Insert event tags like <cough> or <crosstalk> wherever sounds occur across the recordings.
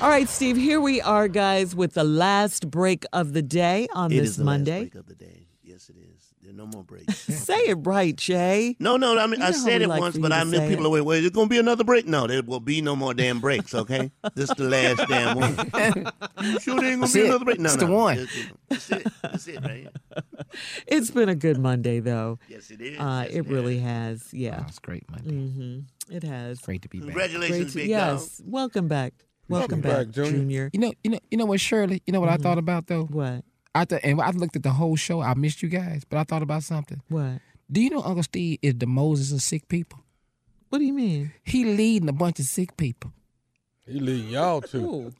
All right, Steve, here we are, guys, with the last break of the day on It this is the Monday. last break of the day. Yes, it is. There are no more breaks. <laughs> Say it right, Jay. No, no. I mean, You I said it like once, but I to knew say people it. are wait. Wait, there's gonna be another break? No, there will be no more damn breaks. Okay, this is the last damn one. You <laughs> sure there ain't gonna be it. another break? No, It's no. the one. That's it. That's it. That's it, right here. It's been a good Monday, though. Yes, it is. Uh, Yes, it really has. Yeah, it's great, Monday. hmm it has. Great to be back. Congratulations, to- big yes, welcome back. Welcome back, back, Junior. Junior. You know, you know, you know what, Shirley? You know what I mm-hmm. thought about though? What? I thought, and I looked at the whole show. I missed you guys, but I thought about something. What? Do you know Uncle Steve is the Moses of sick people? What do you mean? He leading a bunch of sick people. He leading y'all too.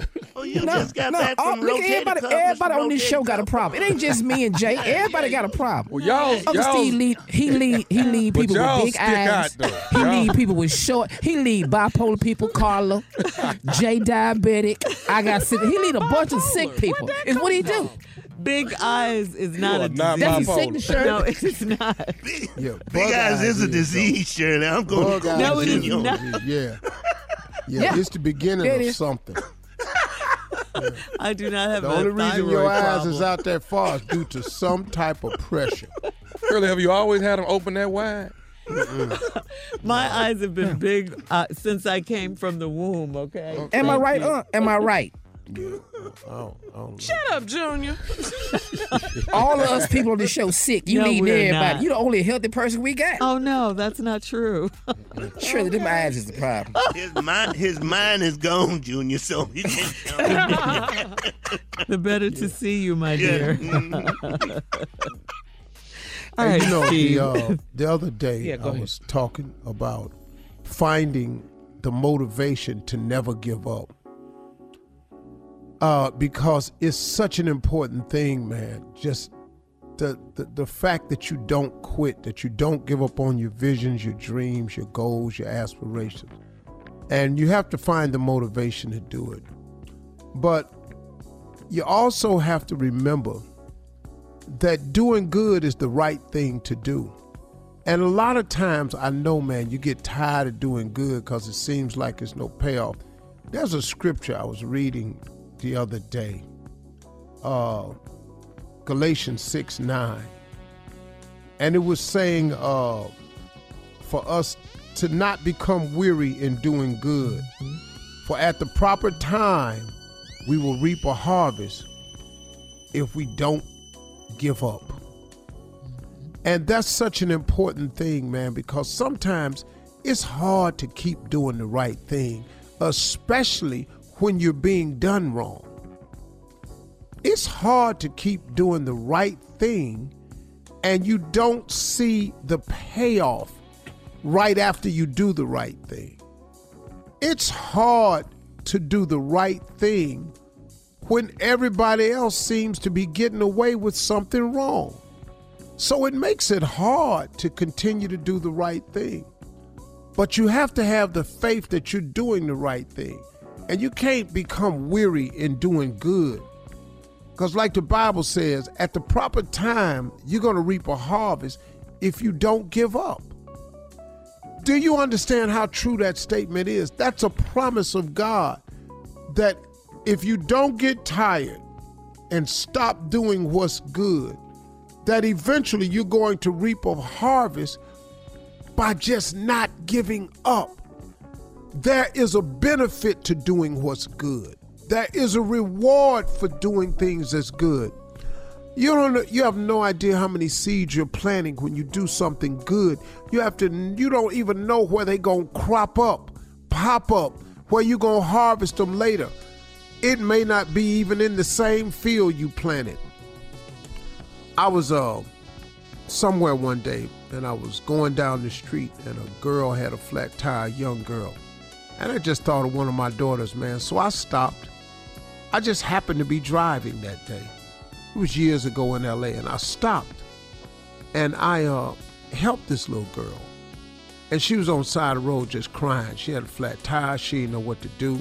Ooh. <laughs> go. Oh, you No, just got no, back all- from look, rotating everybody, everybody from on this rotating show got a problem. It ain't just me and Jay. <laughs> Everybody got a problem. Well, y'all, Uncle y'all, Steve lead, he lead, he <laughs> lead people with big eyes. out. He lead people with short. He lead bipolar people, Carla, Jay diabetic. I got sick. He lead a bunch of sick people. Is what he do. Big eyes is not are a not disease. That's his bipolar. sickness, Shirley. No, it's not. Yeah, Big bug eyes is a though. disease, Shirley. I'm going Bug to eyes No, it is is not. Yeah. yeah. Yeah. It's the beginning it of is. something. I do not have The a only reason your eyes problem. is out that far is due to <laughs> some type of pressure. Shirley, have you always had them open that wide? <laughs> My eyes have been big uh, since I came from the womb. Okay. Am I right? Uh, am I right? I don't, I don't. Shut up, Junior. <laughs> All of us people on the show sick. You No, leading we're everybody. not. You the only healthy person we got. Oh no, that's not true. <laughs> Surely them eyes is the problem. His mind, his mind is gone, Junior. So he can't. <laughs> the better to see you, my dear. Mhm. All you know, Steve. the, uh, the other day Yeah, go I ahead. was talking about finding the motivation to never give up. Uh, because it's such an important thing, man. Just the, the the fact that you don't quit, that you don't give up on your visions, your dreams, your goals, your aspirations. And you have to find the motivation to do it. But you also have to remember that doing good is the right thing to do. And a lot of times, I know, man, you get tired of doing good because it seems like there's no payoff. There's a scripture I was reading the other day, uh, Galatians 6 9. And it was saying uh, for us to not become weary in doing good, for at the proper time, we will reap a harvest if we don't give up. And that's such an important thing, man, because sometimes it's hard to keep doing the right thing, especially when you're being done wrong. It's hard to keep doing the right thing and you don't see the payoff right after you do the right thing. It's hard to do the right thing when everybody else seems to be getting away with something wrong. So it makes it hard to continue to do the right thing. But you have to have the faith that you're doing the right thing. And you can't become weary in doing good. Because, like the Bible says, at the proper time, you're going to reap a harvest if you don't give up. Do you understand how true that statement is? That's a promise of God that if you don't get tired and stop doing what's good, that eventually you're going to reap a harvest by just not giving up. There is a benefit to doing what's good. There is a reward for doing things that's good. You don't you have no idea how many seeds you're planting when you do something good. You have to you don't even know where they're going to crop up, pop up, where you're going to harvest them later. It may not be even in the same field you planted. I was uh somewhere one day and I was going down the street and a girl had a flat tire, a young girl. And I just thought of one of my daughters, man. So I stopped. I just happened to be driving that day. It was years ago in LA and I stopped and I uh helped this little girl. And she was on the side of the road just crying. She had a flat tire, she didn't know what to do.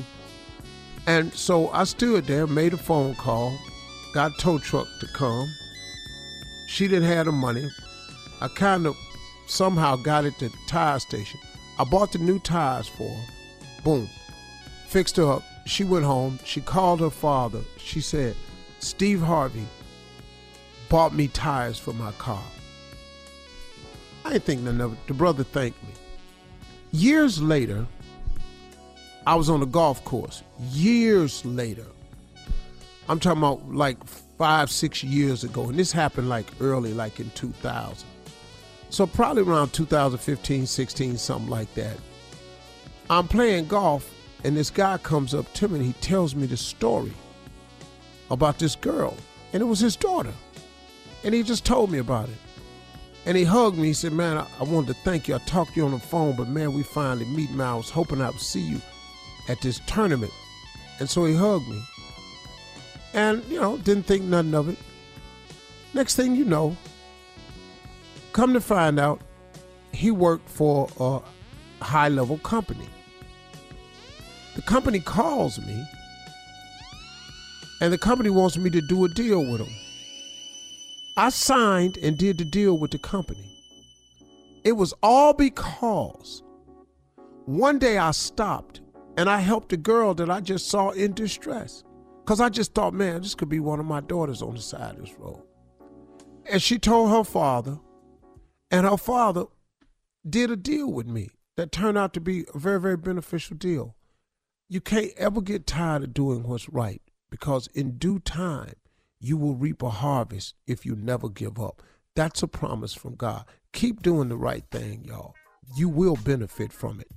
And so I stood there, made a phone call, got a tow truck to come. She didn't have the money. I kind of somehow got it to the tire station. I bought the new tires for her. Boom. Fixed her up, she went home. She called her father. She said, Steve Harvey bought me tires for my car. I didn't think nothing of it. The brother thanked me. Years later, I was on a golf course. Years later, I'm talking about like five, six years ago, and this happened like early, like in 2000. So probably around 2015, 16, something like that. I'm playing golf, and this guy comes up to me and he tells me the story about this girl, and it was his daughter. And he just told me about it. And he hugged me. He said, Man, I, I wanted to thank you. I talked to you on the phone, but man, we finally meet, man. I was hoping I would see you at this tournament. And so he hugged me. And, you know, didn't think nothing of it. Next thing you know, come to find out, he worked for a high level company. The company calls me, and the company wants me to do a deal with them. I signed and did the deal with the company. It was all because one day I stopped and I helped a girl that I just saw in distress. Because I just thought, man, this could be one of my daughters on the side of this road. And she told her father, and her father did a deal with me that turned out to be a very, very beneficial deal. You can't ever get tired of doing what's right because in due time, you will reap a harvest if you never give up. That's a promise from God. Keep doing the right thing, y'all. You will benefit from it.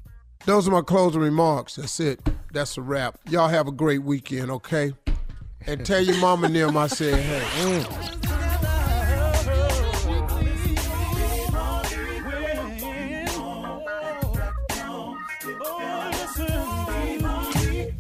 Those are my closing remarks. That's it. That's a wrap. Y'all have a great weekend, okay? And tell your mama and them I said, hey. Mm.